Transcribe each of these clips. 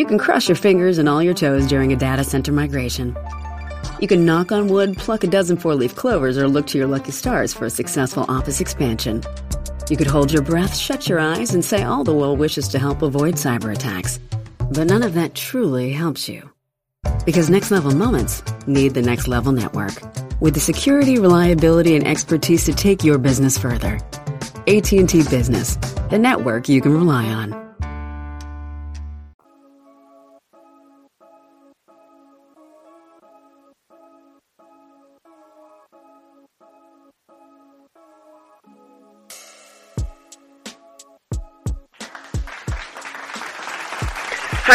You can crush your fingers and all your toes during a data center migration. You can knock on wood, pluck a dozen four leaf clovers, or look to your lucky stars for a successful office expansion. You could hold your breath, shut your eyes, and say all the well wishes to help avoid cyber attacks. But none of that truly helps you. Because next level moments need the next level network with the security, reliability, and expertise to take your business further. AT&T Business, the network you can rely on.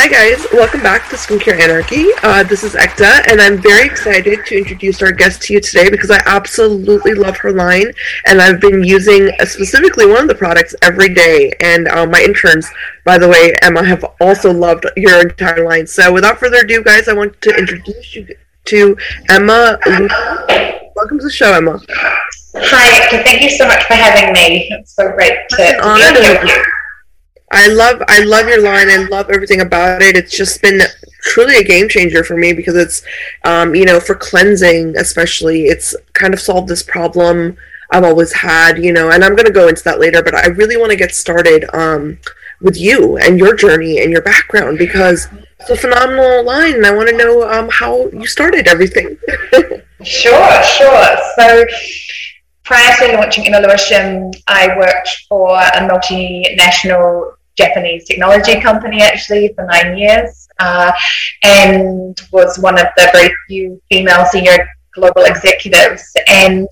Hi guys, welcome back to Skincare Anarchy. Uh, this is Ekta, and I'm very excited to introduce our guest to you today because I absolutely love her line, and I've been using uh, specifically one of the products every day. And uh, my interns, by the way, Emma, have also loved your entire line. So without further ado, guys, I want to introduce you to Emma. Welcome to the show, Emma. Hi, Ekta. Thank you so much for having me. It's so great to, to be here with you. I love I love your line. I love everything about it. It's just been truly a game changer for me because it's um, you know for cleansing especially it's kind of solved this problem I've always had you know and I'm gonna go into that later but I really want to get started um, with you and your journey and your background because it's a phenomenal line and I want to know um, how you started everything. sure, sure. So prior to launching Involution, I worked for a multinational Japanese technology company actually for nine years uh, and was one of the very few female senior global executives. And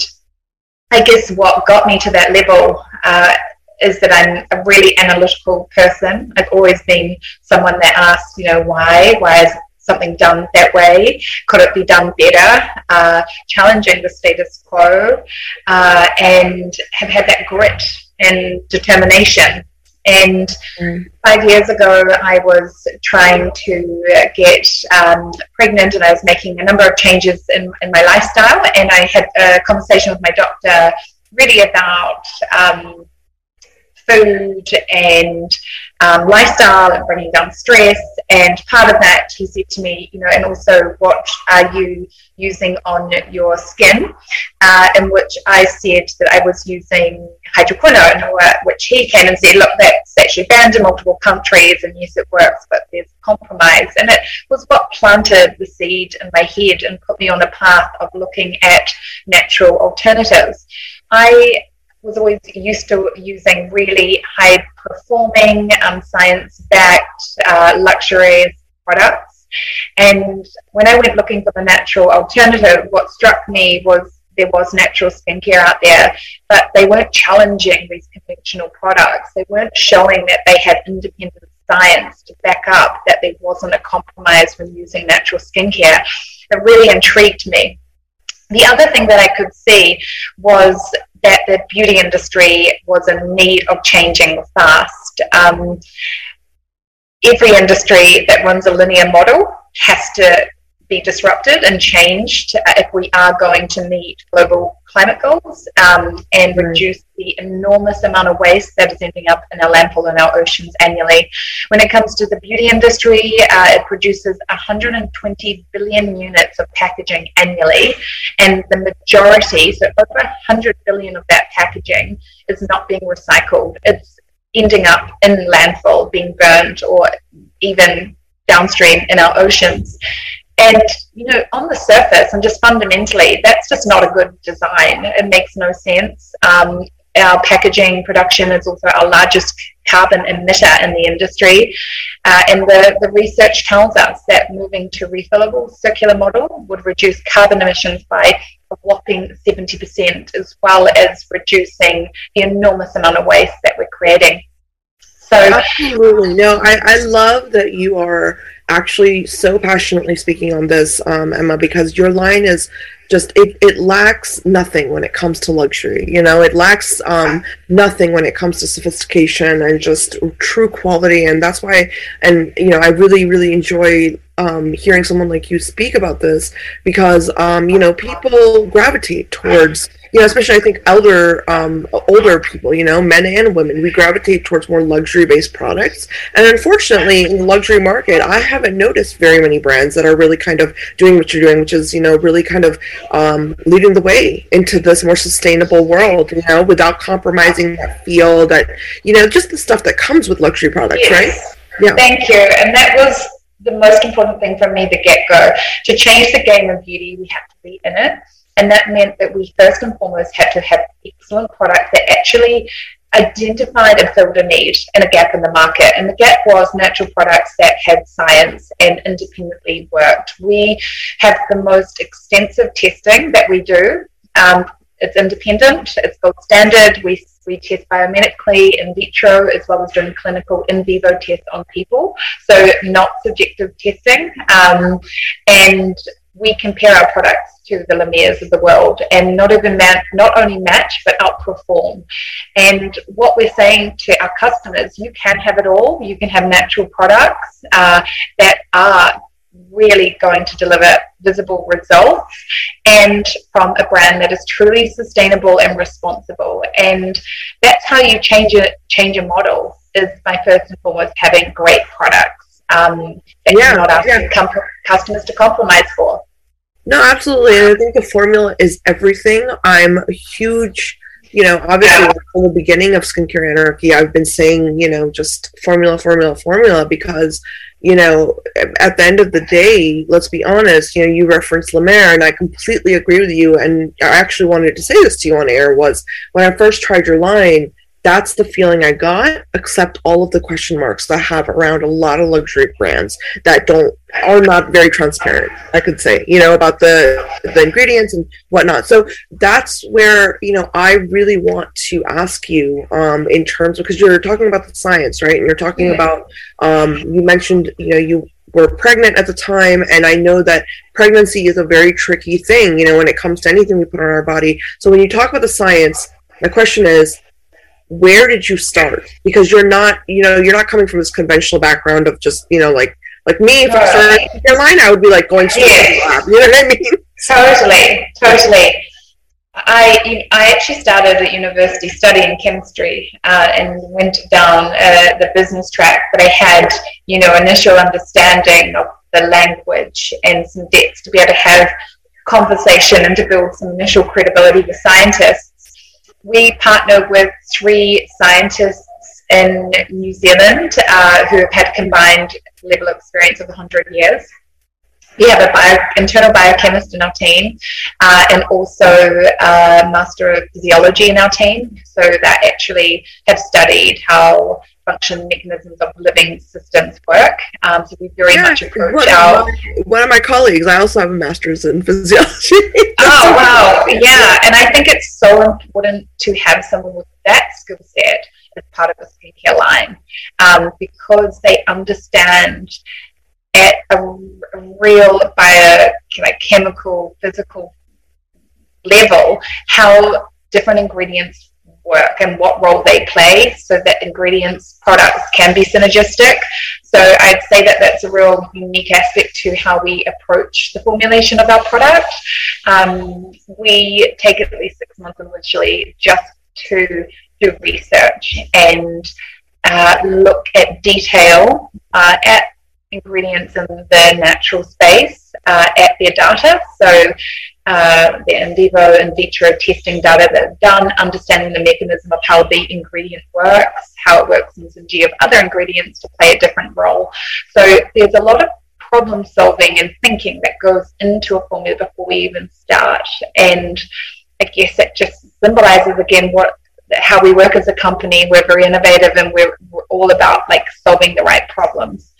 I guess what got me to that level uh, is that I'm a really analytical person. I've always been someone that asks, you know, why? Why is something done that way? Could it be done better? Uh, challenging the status quo uh, and have had that grit and determination and mm. five years ago, I was trying to get um, pregnant and I was making a number of changes in, in my lifestyle. And I had a conversation with my doctor really about um, food and um, lifestyle and bringing down stress. And part of that, he said to me, you know, and also what are you using on your skin? Uh, in which I said that I was using hydroquinone, which he came and said, look, that's actually banned in multiple countries, and yes, it works, but there's compromise. And it was what planted the seed in my head and put me on a path of looking at natural alternatives. I was always used to using really high performing, um, science backed, uh, luxurious products. And when I went looking for the natural alternative, what struck me was there was natural skincare out there, but they weren't challenging these conventional products. They weren't showing that they had independent science to back up that there wasn't a compromise when using natural skincare. It really intrigued me. The other thing that I could see was that the beauty industry was in need of changing fast. Um, every industry that runs a linear model has to be disrupted and changed if we are going to meet global climate goals um, and reduce the enormous amount of waste that is ending up in our landfill and our oceans annually. When it comes to the beauty industry, uh, it produces 120 billion units of packaging annually, and the majority, so over 100 billion of that packaging, is not being recycled. It's ending up in landfill, being burned, or even downstream in our oceans. And, you know, on the surface and just fundamentally, that's just not a good design. It makes no sense. Um, our packaging production is also our largest carbon emitter in the industry. Uh, and the, the research tells us that moving to refillable circular model would reduce carbon emissions by a whopping 70%, as well as reducing the enormous amount of waste that we're creating. So, absolutely. No, I, I love that you are actually so passionately speaking on this, um, Emma, because your line is just it, it lacks nothing when it comes to luxury. You know, it lacks um, nothing when it comes to sophistication and just true quality. And that's why, and you know, I really, really enjoy um, hearing someone like you speak about this because um, you know people gravitate towards you know, especially I think elder, um, older people, you know, men and women, we gravitate towards more luxury-based products. And unfortunately, in the luxury market, I haven't noticed very many brands that are really kind of doing what you're doing, which is, you know, really kind of um, leading the way into this more sustainable world, you know, without compromising that feel that, you know, just the stuff that comes with luxury products, yes. right? Yeah. Thank you. And that was the most important thing for me the get go. To change the game of beauty, we have to be in it. And that meant that we first and foremost had to have excellent products that actually identified and filled a need and a gap in the market. And the gap was natural products that had science and independently worked. We have the most extensive testing that we do. Um, it's independent, it's gold standard. We, we test biomedically in vitro as well as doing clinical in vivo tests on people. So, not subjective testing. Um, and we compare our products to the La Mer's of the world and not even match, not only match but outperform. And what we're saying to our customers, you can have it all. You can have natural products uh, that are really going to deliver visible results and from a brand that is truly sustainable and responsible and that's how you change a change a model is by first and foremost having great products um, that yeah, you're not asking yeah. com- customers to compromise for no absolutely and i think the formula is everything i'm a huge you know, obviously from the beginning of Skincare Anarchy, I've been saying, you know, just formula, formula, formula, because you know, at the end of the day, let's be honest, you know, you referenced Mer, and I completely agree with you. And I actually wanted to say this to you on air was when I first tried your line, that's the feeling I got, except all of the question marks that I have around a lot of luxury brands that don't are not very transparent, I could say, you know, about the the ingredients and whatnot. So that's where, you know, I really want to ask you, um, in terms of because you're talking about the science, right? And you're talking yeah. about um you mentioned, you know, you were pregnant at the time and i know that pregnancy is a very tricky thing you know when it comes to anything we put on our body so when you talk about the science my question is where did you start? Because you're not, you know, you're not coming from this conventional background of just, you know, like like me, if I started Carolina, I would be like going to yeah. lab. You know what I mean? Totally, totally. I I actually started at university studying chemistry uh, and went down uh, the business track, but I had you know initial understanding of the language and some depth to be able to have conversation and to build some initial credibility with scientists we partner with three scientists in New Zealand uh, who have had combined level experience of 100 years. We have a bio, internal biochemist in our team uh, and also a master of physiology in our team, so that actually have studied how function mechanisms of living systems work. Um, so we very yeah, much approach one our. Of my, one of my colleagues, I also have a master's in physiology. oh wow! Yeah, and I think it's so important to have someone with that skill set as part of a skincare line um, because they understand at a, a real bio, like chemical, physical level how different ingredients work and what role they play so that ingredients products can be synergistic so i'd say that that's a real unique aspect to how we approach the formulation of our product um, we take at least six months initially just to do research and uh, look at detail uh, at ingredients in the natural space uh, at their data. So uh, the in vivo, in vitro testing data that's done, understanding the mechanism of how the ingredient works, how it works in synergy of other ingredients to play a different role. So there's a lot of problem solving and thinking that goes into a formula before we even start. And I guess it just symbolizes again what how we work as a company. We're very innovative and we're, we're all about like solving the right problems.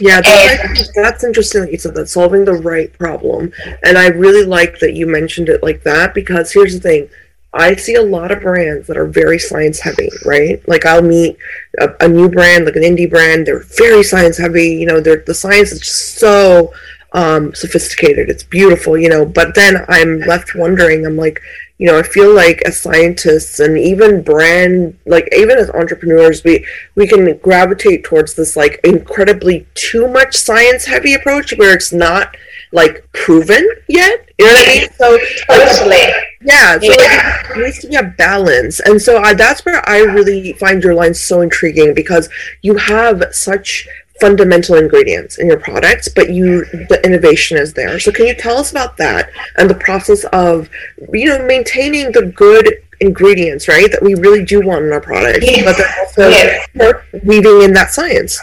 Yeah, that's, that's interesting that you said that solving the right problem, and I really like that you mentioned it like that because here's the thing: I see a lot of brands that are very science heavy, right? Like I'll meet a, a new brand, like an indie brand, they're very science heavy. You know, they're the science is just so um, sophisticated. It's beautiful, you know. But then I'm left wondering. I'm like, you know, I feel like as scientists and even brand, like even as entrepreneurs, we we can gravitate towards this like incredibly too much science heavy approach where it's not like proven yet. You know what I mean? So totally. yeah, so yeah. Like, it needs to be a balance, and so uh, that's where I really find your line so intriguing because you have such fundamental ingredients in your products, but you the innovation is there. So can you tell us about that and the process of you know maintaining the good ingredients, right, that we really do want in our products, yes. but then also yes. weaving in that science.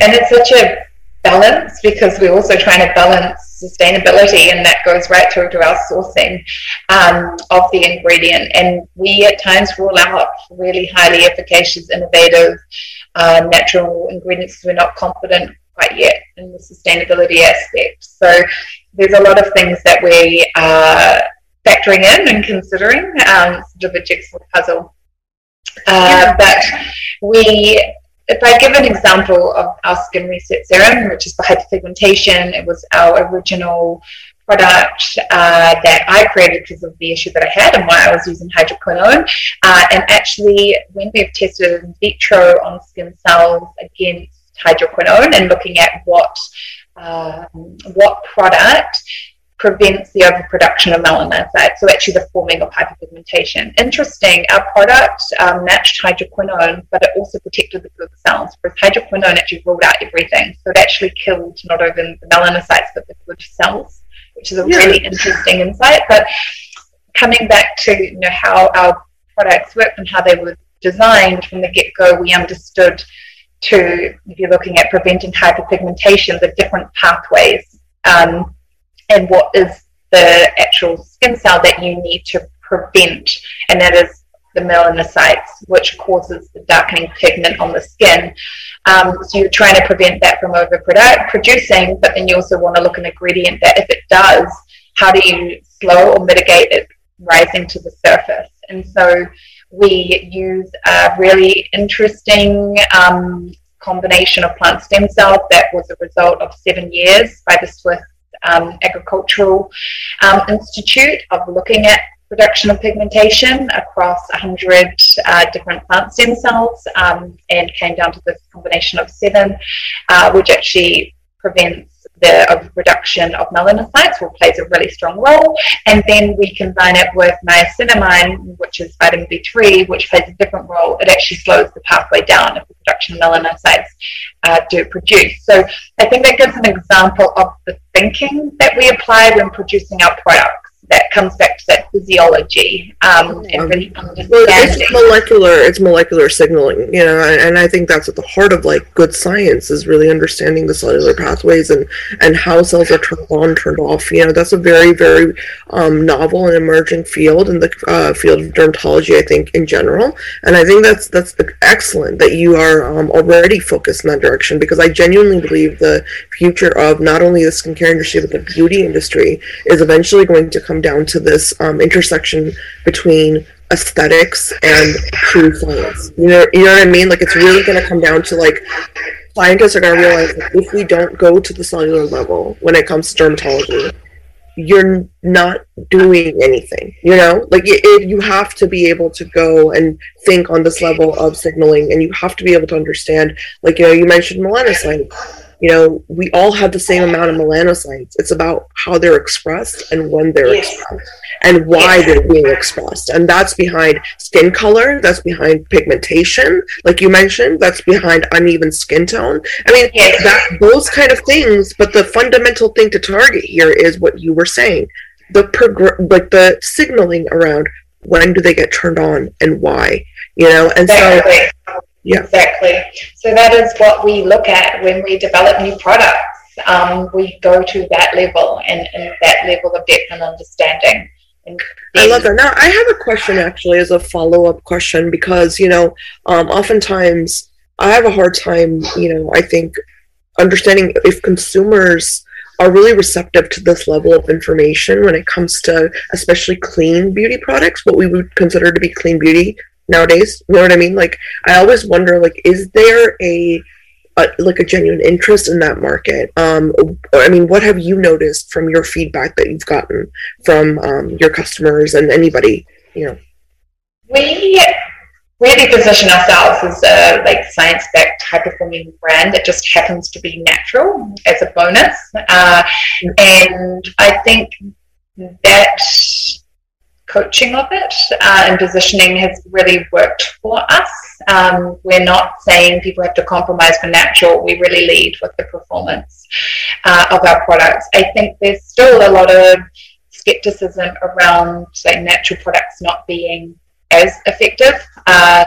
And it's such a balance because we're also trying to balance sustainability, and that goes right through to our sourcing um, of the ingredient. And we at times rule out really highly efficacious, innovative, uh, natural ingredients we're not confident quite yet in the sustainability aspect. So there's a lot of things that we are factoring in and considering, um, sort of a jigsaw puzzle. Uh, but we if I give an example of our skin reset serum, which is for hyperpigmentation, it was our original product uh, that I created because of the issue that I had and why I was using hydroquinone. Uh, and actually, when we've tested in vitro on skin cells against hydroquinone and looking at what um, what product prevents the overproduction of melanocytes, so actually the forming of hyperpigmentation. Interesting, our product um, matched hydroquinone, but it also protected the good cells, whereas hydroquinone actually ruled out everything. So it actually killed not only the melanocytes, but the good cells, which is a yeah. really interesting insight. But coming back to you know how our products worked and how they were designed from the get-go, we understood to, if you're looking at preventing hyperpigmentation, the different pathways um, and what is the actual skin cell that you need to prevent, and that is the melanocytes, which causes the darkening pigment on the skin. Um, so you're trying to prevent that from overproducing, but then you also want to look at an ingredient that, if it does, how do you slow or mitigate it rising to the surface? And so we use a really interesting um, combination of plant stem cells that was a result of seven years by the Swiss um, Agricultural um, Institute of looking at production of pigmentation across 100 uh, different plant stem cells um, and came down to this combination of seven, uh, which actually prevents the overproduction of melanocytes, will plays a really strong role. And then we combine it with niacinamide, which is vitamin B3, which plays a different role. It actually slows the pathway down if the production of melanocytes uh, do produce. So I think that gives an example of the thinking that we apply when producing our products that comes back to that physiology um, and really understanding. Well, it's molecular. It's molecular signaling, you know, and, and, I think that's at the heart of like good science is really understanding the cellular pathways and and how cells are turned on, turned off. You know, that's a very very um, novel and emerging field in the uh, field of dermatology. I think in general, and I think that's that's excellent that you are um, already focused in that direction because I genuinely believe the future of not only the skincare industry but the beauty industry is eventually going to come come down to this um, intersection between aesthetics and true science. You know, you know what I mean? Like it's really going to come down to like scientists are going to realize that if we don't go to the cellular level when it comes to dermatology, you're not doing anything. You know, like it, it, you have to be able to go and think on this level of signaling, and you have to be able to understand. Like you know, you mentioned melanocytes you know, we all have the same amount of melanocytes. It's about how they're expressed and when they're expressed and why they're being expressed. And that's behind skin color, that's behind pigmentation, like you mentioned, that's behind uneven skin tone. I mean, that those kind of things, but the fundamental thing to target here is what you were saying. The progr- like the signaling around when do they get turned on and why, you know, and so yeah. Exactly. So that is what we look at when we develop new products. Um, we go to that level and, and that level of depth and understanding. I love that. Now, I have a question actually as a follow up question because, you know, um, oftentimes I have a hard time, you know, I think understanding if consumers are really receptive to this level of information when it comes to especially clean beauty products, what we would consider to be clean beauty nowadays. You know what I mean? Like I always wonder, like, is there a, a like a genuine interest in that market? Um, I mean, what have you noticed from your feedback that you've gotten from um, your customers and anybody? You know, we really position ourselves as a like science-backed, high-performing brand that just happens to be natural as a bonus, uh, and I think that coaching of it uh, and positioning has really worked for us. Um, we're not saying people have to compromise for natural. We really lead with the performance uh, of our products. I think there's still a lot of skepticism around say natural products not being as effective. Uh,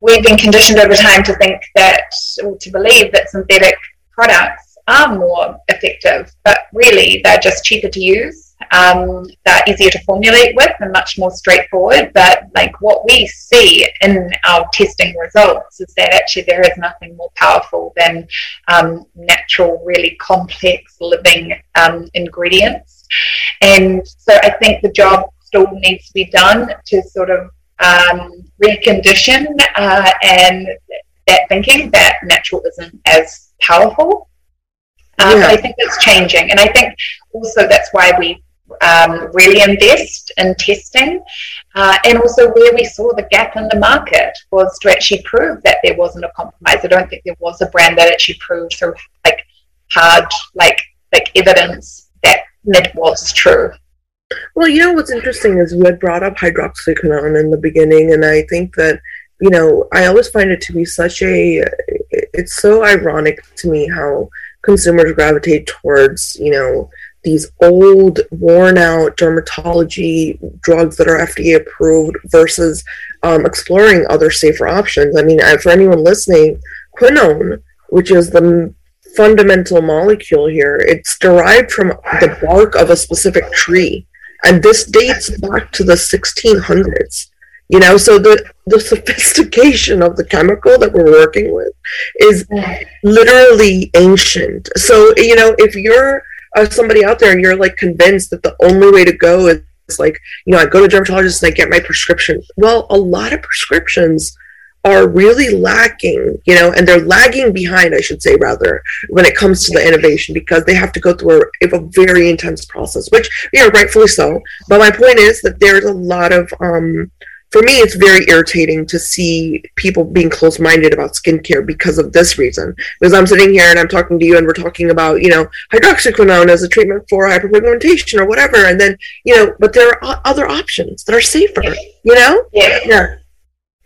we've been conditioned over time to think that, or to believe that synthetic products are more effective, but really they're just cheaper to use um, that are easier to formulate with and much more straightforward. But like what we see in our testing results is that actually there is nothing more powerful than um, natural, really complex living um, ingredients. And so I think the job still needs to be done to sort of um, recondition uh, and that thinking that natural isn't as powerful. Um, yeah. I think it's changing, and I think also that's why we um, really invest in testing. Uh, and also where we saw the gap in the market was to actually prove that there wasn't a compromise. I don't think there was a brand that actually proved through like hard like like evidence that it was true. Well, you know what's interesting is you had brought up hydroxyquinone in the beginning, and I think that you know I always find it to be such a it's so ironic to me how consumers gravitate towards you know these old, worn out dermatology drugs that are FDA approved versus um, exploring other safer options. I mean, for anyone listening, quinone, which is the fundamental molecule here, it's derived from the bark of a specific tree. And this dates back to the 1600s. You know, so the, the sophistication of the chemical that we're working with is literally ancient. So, you know, if you're uh, somebody out there and you're like convinced that the only way to go is like you know i go to dermatologist and i get my prescription. Well a lot of prescriptions are really lacking you know and they're lagging behind i should say rather when it comes to the innovation because they have to go through a, a very intense process which you know rightfully so. But my point is that there's a lot of um for me, it's very irritating to see people being close minded about skincare because of this reason. Because I'm sitting here and I'm talking to you and we're talking about, you know, hydroxyquinone as a treatment for hyperpigmentation or whatever. And then, you know, but there are other options that are safer, you know? Yeah. yeah.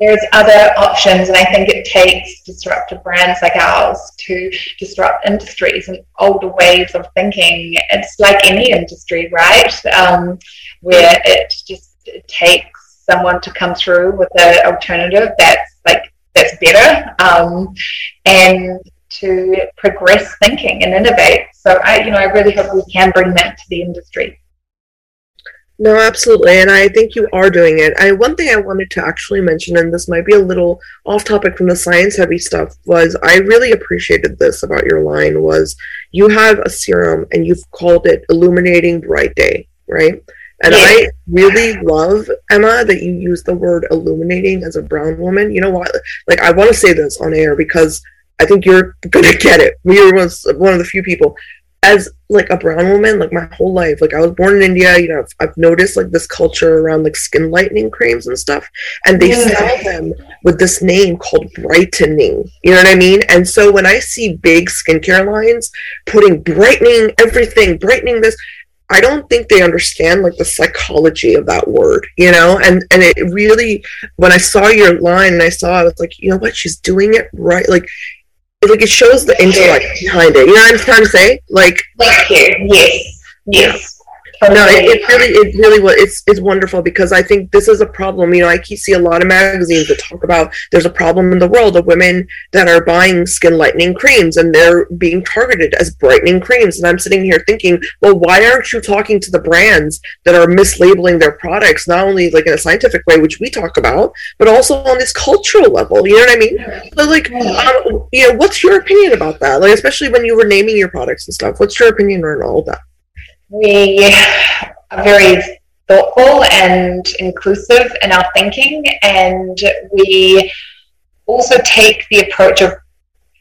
There's other options, and I think it takes disruptive brands like ours to disrupt industries and older ways of thinking. It's like any industry, right? Um, where it just it takes someone to come through with an alternative that's like that's better um, and to progress thinking and innovate. So I, you know, I really hope we can bring that to the industry. No, absolutely, and I think you are doing it. I one thing I wanted to actually mention, and this might be a little off topic from the science heavy stuff, was I really appreciated this about your line was you have a serum and you've called it illuminating bright day, right? And yeah. I really love, Emma, that you use the word illuminating as a brown woman. You know what? Like, I want to say this on air because I think you're going to get it. You're one of the few people. As like a brown woman, like my whole life, like I was born in India, you know, I've, I've noticed like this culture around like skin lightening creams and stuff. And they yeah. sell them with this name called brightening. You know what I mean? And so when I see big skincare lines putting brightening everything, brightening this, I don't think they understand like the psychology of that word, you know? And and it really when I saw your line and I saw I was like, you know what, she's doing it right. Like like it shows the intellect behind it. You know what I'm trying to say? Like you. Yes. Yes. No, it, it, really, it really was. It's it's wonderful because I think this is a problem. You know, I keep see a lot of magazines that talk about there's a problem in the world of women that are buying skin lightening creams and they're being targeted as brightening creams. And I'm sitting here thinking, well, why aren't you talking to the brands that are mislabeling their products, not only like in a scientific way, which we talk about, but also on this cultural level? You know what I mean? So, like, um, you know, what's your opinion about that? Like, especially when you were naming your products and stuff. What's your opinion on all that? We are very thoughtful and inclusive in our thinking, and we also take the approach of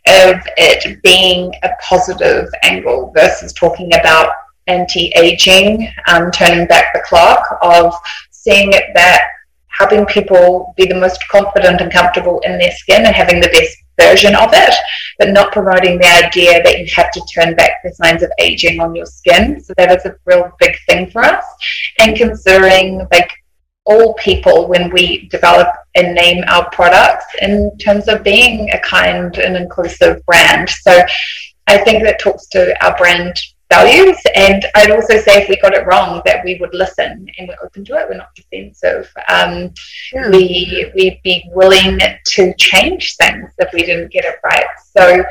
of it being a positive angle versus talking about anti-aging, um, turning back the clock, of seeing that helping people be the most confident and comfortable in their skin and having the best version of it, but not promoting the idea that you have to turn back the signs of aging on your skin. So that is a real big thing for us. And considering like all people when we develop and name our products in terms of being a kind and inclusive brand. So I think that talks to our brand values. And I'd also say if we got it wrong, that we would listen and we're open to it. We're not defensive. Um, yeah. We we'd be willing to change things if we didn't get it right. So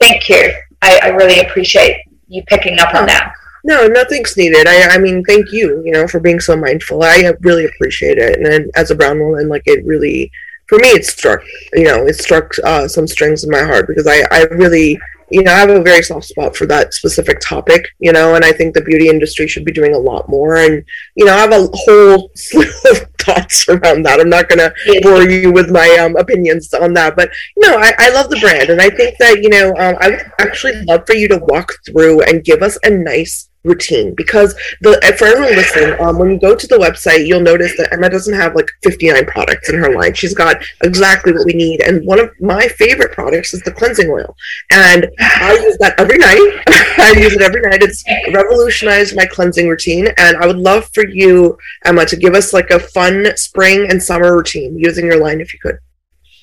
thank you. I, I really appreciate you picking up on that. No, nothing's needed. I, I mean, thank you, you know, for being so mindful. I really appreciate it. And then as a brown woman, like it really, for me, it struck, you know, it struck uh, some strings in my heart because I, I really you know, I have a very soft spot for that specific topic, you know, and I think the beauty industry should be doing a lot more. And, you know, I have a whole slew of thoughts around that. I'm not going to bore you with my um, opinions on that. But, no, I, I love the brand. And I think that, you know, um, I would actually love for you to walk through and give us a nice routine. Because the for everyone listening um, when you go to the website you'll notice that emma doesn't have like 59 products in her line. She's got exactly what we need. And one of my favorite products is the cleansing oil. And i use that every night. I use it every night. It's revolutionized my cleansing routine. And i would love for you emma to give us like a fun spring and summer routine using your line if you could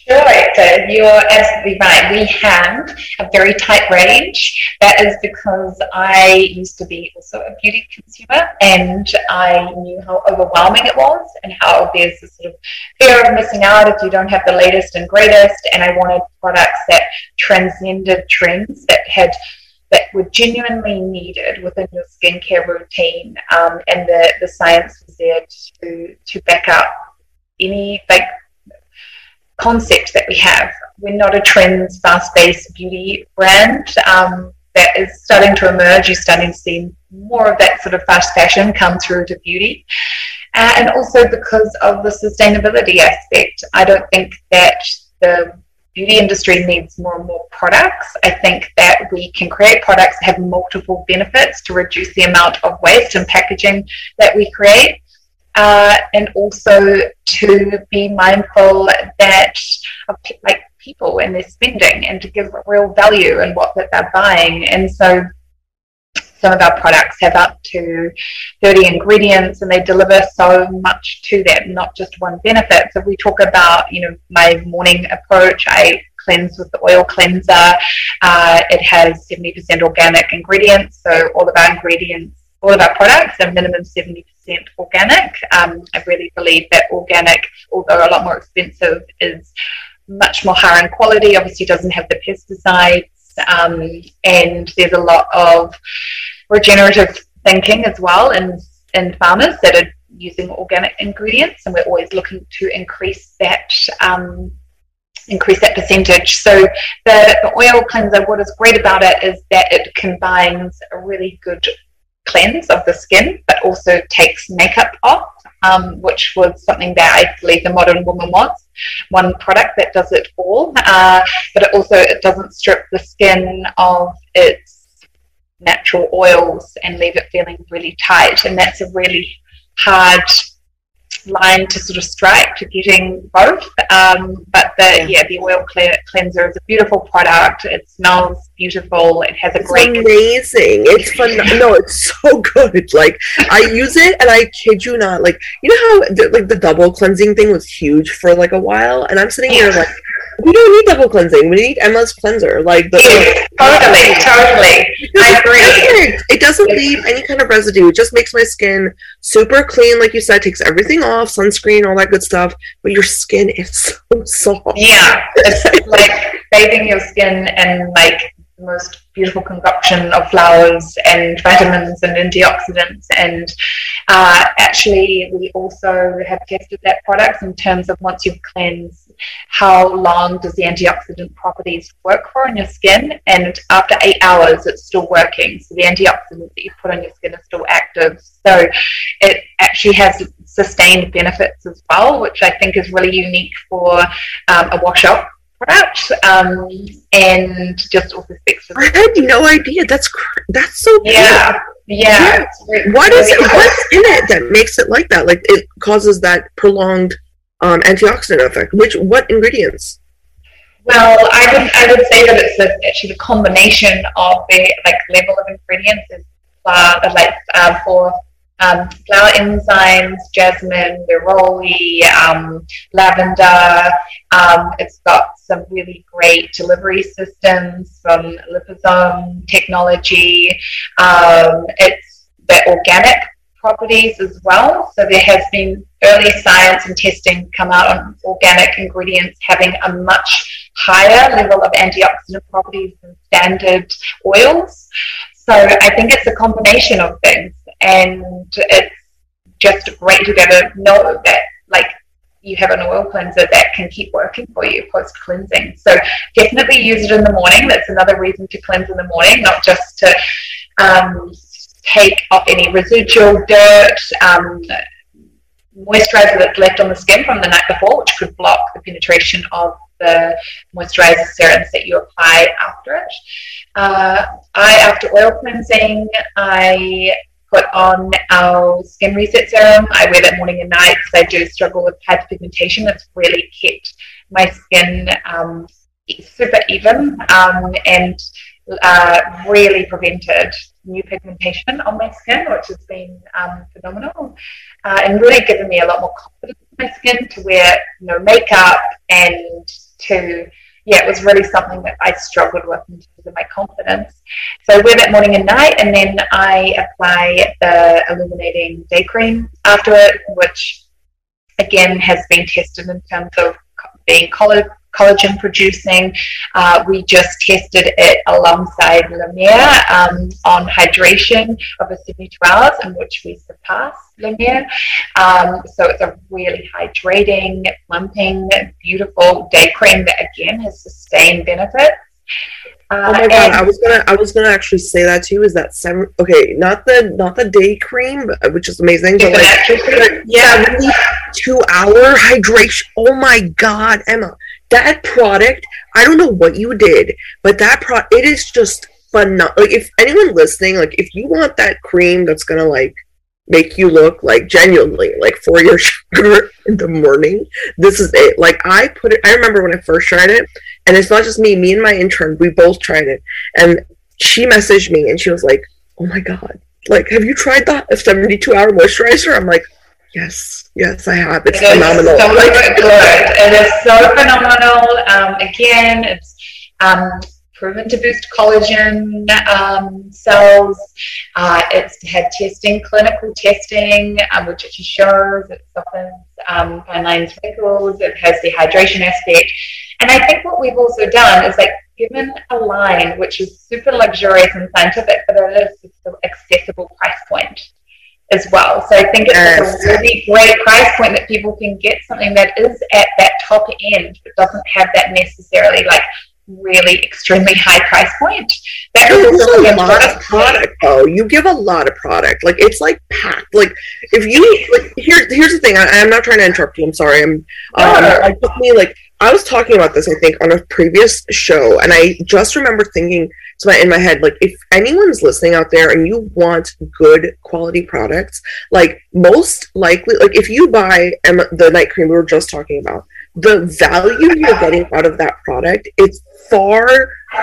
Sure, you're absolutely right. We have a very tight range. That is because I used to be also a beauty consumer and I knew how overwhelming it was and how there's this sort of fear of missing out if you don't have the latest and greatest. And I wanted products that transcended trends that had that were genuinely needed within your skincare routine, um, and the, the science was there to to back up any like concept that we have. We're not a trends, fast-paced beauty brand um, that is starting to emerge. You're starting to see more of that sort of fast fashion come through to beauty. Uh, and also because of the sustainability aspect, I don't think that the beauty industry needs more and more products. I think that we can create products that have multiple benefits to reduce the amount of waste and packaging that we create uh, and also to be mindful that like people and their spending and to give real value in what that they're buying. And so some of our products have up to 30 ingredients and they deliver so much to them, not just one benefit. So we talk about, you know, my morning approach, I cleanse with the oil cleanser. Uh, it has 70% organic ingredients, so all of our ingredients all of our products are minimum 70% organic. Um, I really believe that organic, although a lot more expensive, is much more higher in quality. Obviously, doesn't have the pesticides, um, and there's a lot of regenerative thinking as well in, in farmers that are using organic ingredients, and we're always looking to increase that. Um, increase that percentage. So the, the oil cleanser, what is great about it is that it combines a really good cleanse of the skin, but also takes makeup off, um, which was something that I believe the modern woman wants. One product that does it all, uh, but it also it doesn't strip the skin of its natural oils and leave it feeling really tight, and that's a really hard line to sort of strike to getting both. Um, but the yeah, the oil cleanser is a beautiful product. It smells beautiful. It has a it's great amazing. It's fun. no, it's so good. Like I use it, and I kid you not. Like you know how the, like the double cleansing thing was huge for like a while, and I'm sitting here like we don't need double cleansing. We need Emma's cleanser. Like the totally, totally. I agree. It doesn't leave any kind of residue. It just makes my skin super clean, like you said. Takes everything off, sunscreen, all that good stuff. But your skin is so soft. Yeah, it's like bathing your skin and like the most beautiful concoction of flowers and vitamins and antioxidants. And uh, actually, we also have tested that product in terms of once you've cleansed, how long does the antioxidant properties work for on your skin? And after eight hours, it's still working. So the antioxidants that you put on your skin are still active. So it actually has sustained benefits as well, which I think is really unique for um, a wash up product um, and just also speaks I had no idea. That's cr- that's so yeah. Cool. Yeah. yeah. What is it? What's in it that makes it like that? Like it causes that prolonged um, antioxidant effect. Which what ingredients? Well, I would I would say that it's a, actually the combination of the like level of ingredients is uh, like uh, for um, flower enzymes, jasmine, neroli, um, lavender. Um, it's got some really great delivery systems from liposome technology. Um, it's the organic properties as well. So there has been early science and testing come out on organic ingredients having a much higher level of antioxidant properties than standard oils. So I think it's a combination of things, and it's just great to be able to know that like you have an oil cleanser that can keep working for you post cleansing. So definitely use it in the morning. That's another reason to cleanse in the morning, not just to um, take off any residual dirt, um, moisturizer that's left on the skin from the night before, which could block the penetration of the moisturizer serums that you apply after it. Uh, I, after oil cleansing, I put on our skin reset serum. I wear that morning and night because I do struggle with hyperpigmentation. It's really kept my skin um, super even um, and uh, really prevented new pigmentation on my skin, which has been um, phenomenal, uh, and really given me a lot more confidence in my skin to wear you know makeup and to yeah, it was really something that I struggled with in terms of my confidence. So I wear that morning and night, and then I apply the illuminating day cream after it, which again has been tested in terms of being collagen collagen producing. Uh, we just tested it alongside La Mer um, on hydration over 72 hours, in which we surpassed La Um, so it's a really hydrating, plumping, beautiful day cream that again has sustained benefits. Uh, oh my god! I was gonna, I was gonna actually say that too. Is that seven? Okay, not the, not the day cream, which is amazing, but like, yeah, two hour hydration. Oh my god, Emma! That product, I don't know what you did, but that pro it is just phenomenal. Like if anyone listening, like if you want that cream that's gonna like make you look like genuinely like for your sugar in the morning, this is it. Like I put it I remember when I first tried it, and it's not just me, me and my intern, we both tried it. And she messaged me and she was like, Oh my god, like have you tried the 72 hour moisturizer? I'm like, Yes, yes, I have. It's it phenomenal. So good. It is so phenomenal. Um, again, it's um, proven to boost collagen um, cells. Uh, it's had testing, clinical testing, um, which actually shows it softens um, fine lines, wrinkles. It has the hydration aspect. And I think what we've also done is like given a line which is super luxurious and scientific, but it is an accessible price point as well. So I think it's yes. a really great price point that people can get something that is at that top end, but doesn't have that necessarily like really extremely high price point. That is a lot of product Oh, You give a lot of product. Like it's like packed. Like if you like here here's the thing. I, am not trying to interrupt you. I'm sorry. I'm um I took me like I was talking about this, I think, on a previous show, and I just remember thinking to my in my head, like, if anyone's listening out there and you want good quality products, like most likely, like if you buy the night cream we were just talking about, the value you're getting out of that product, it's far,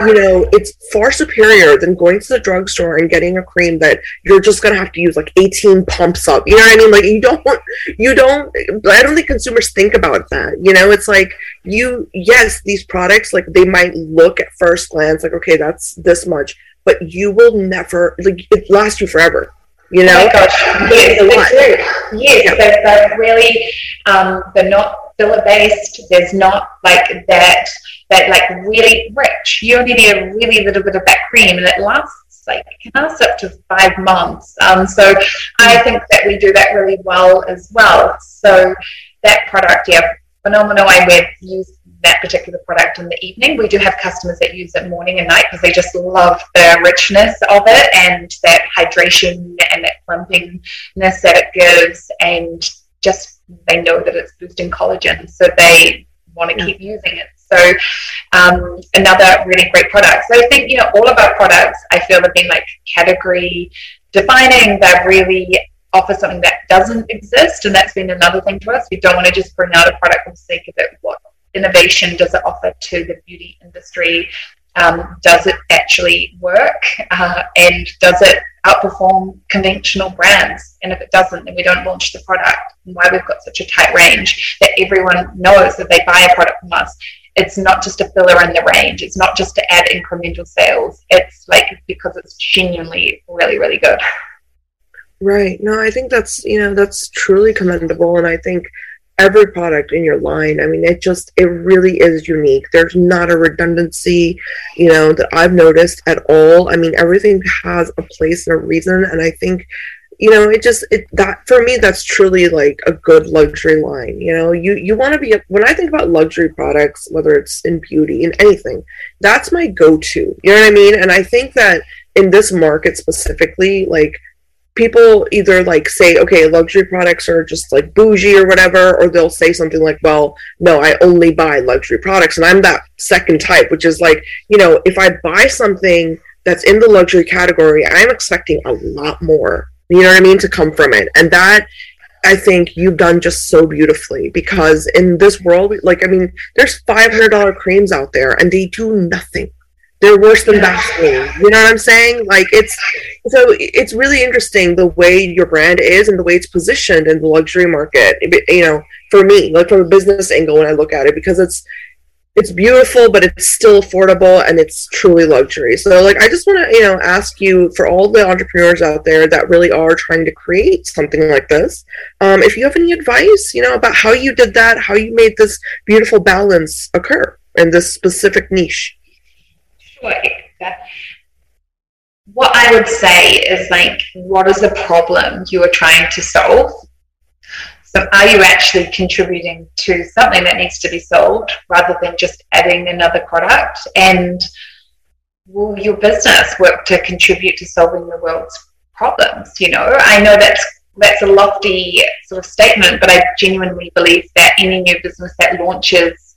you know, it's far superior than going to the drugstore and getting a cream that you're just gonna have to use like 18 pumps up. You know what I mean? Like you don't want you don't I don't think consumers think about that. You know, it's like you yes, these products like they might look at first glance like, okay, that's this much, but you will never like it lasts you forever. You know? Oh gosh, yes, yeah they're they're really um, they're not filler based. There's not like that that like really rich. You only need a really little bit of that cream, and it lasts like can last up to five months. Um, so I think that we do that really well as well. So that product, yeah, phenomenal. I would use that particular product in the evening. We do have customers that use it morning and night because they just love the richness of it and that hydration and that plumpingness that it gives, and just they know that it's boosting collagen, so they want to yeah. keep using it. So um, another really great product. So I think you know all of our products I feel have been like category defining. They really offer something that doesn't exist, and that's been another thing to us. We don't want to just bring out a product for the sake of it. What innovation does it offer to the beauty industry? Um, does it actually work? Uh, and does it outperform conventional brands? And if it doesn't, then we don't launch the product. And why we've got such a tight range that everyone knows that they buy a product from us. It's not just a filler in the range. It's not just to add incremental sales. It's like because it's genuinely really, really good. Right. No, I think that's, you know, that's truly commendable. And I think every product in your line, I mean, it just, it really is unique. There's not a redundancy, you know, that I've noticed at all. I mean, everything has a place and a reason. And I think, you know, it just, it, that, for me, that's truly like a good luxury line. You know, you, you want to be, when I think about luxury products, whether it's in beauty, in anything, that's my go to. You know what I mean? And I think that in this market specifically, like, people either like say okay luxury products are just like bougie or whatever or they'll say something like well no i only buy luxury products and i'm that second type which is like you know if i buy something that's in the luxury category i'm expecting a lot more you know what i mean to come from it and that i think you've done just so beautifully because in this world like i mean there's $500 creams out there and they do nothing they're worse than Vaseline. You know what I'm saying? Like it's so it's really interesting the way your brand is and the way it's positioned in the luxury market. You know, for me, like from a business angle when I look at it, because it's it's beautiful, but it's still affordable and it's truly luxury. So like I just want to, you know, ask you for all the entrepreneurs out there that really are trying to create something like this, um, if you have any advice, you know, about how you did that, how you made this beautiful balance occur in this specific niche what I would say is like, what is the problem you are trying to solve? So, are you actually contributing to something that needs to be solved rather than just adding another product? And will your business work to contribute to solving the world's problems? You know, I know that's that's a lofty sort of statement, but I genuinely believe that any new business that launches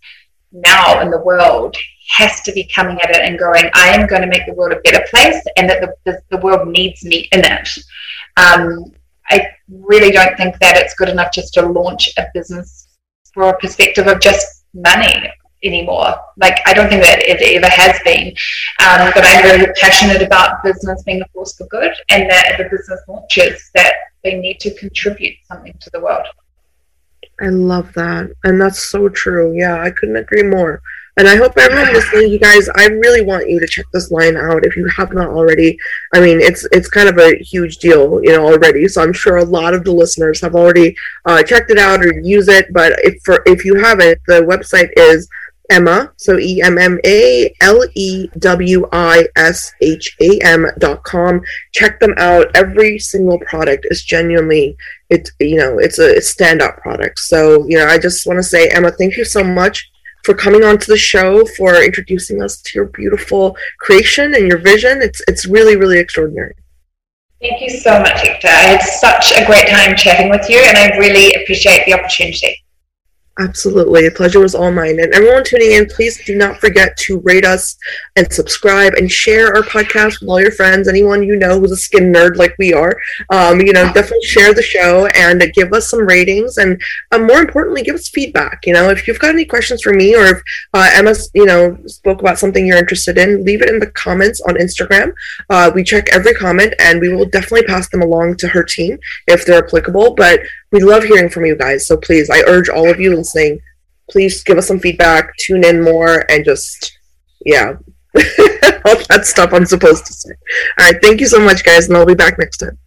now in the world has to be coming at it and going, I am going to make the world a better place and that the, the, the world needs me in it. Um, I really don't think that it's good enough just to launch a business for a perspective of just money anymore. Like, I don't think that it ever has been. Um, but I'm really passionate about business being a force for good and that the business launches that they need to contribute something to the world. I love that. And that's so true. Yeah, I couldn't agree more. And I hope everyone listening, you guys, I really want you to check this line out if you have not already. I mean, it's it's kind of a huge deal, you know, already. So I'm sure a lot of the listeners have already uh, checked it out or use it. But if for if you haven't, the website is Emma, so E M M A L E W I S H A M dot com. Check them out. Every single product is genuinely it. You know, it's a standout product. So you know, I just want to say, Emma, thank you so much for coming onto the show, for introducing us to your beautiful creation and your vision. It's it's really really extraordinary. Thank you so much, Hector. I had such a great time chatting with you, and I really appreciate the opportunity. Absolutely. The pleasure was all mine. And everyone tuning in, please do not forget to rate us and subscribe and share our podcast with all your friends, anyone you know who's a skin nerd like we are. Um, you know, definitely share the show and give us some ratings. And um, more importantly, give us feedback. You know, if you've got any questions for me or if uh, Emma, you know, spoke about something you're interested in, leave it in the comments on Instagram. Uh, we check every comment and we will definitely pass them along to her team if they're applicable. But we love hearing from you guys. So please, I urge all of you listening, please give us some feedback, tune in more, and just, yeah, all that stuff I'm supposed to say. All right, thank you so much, guys, and I'll be back next time.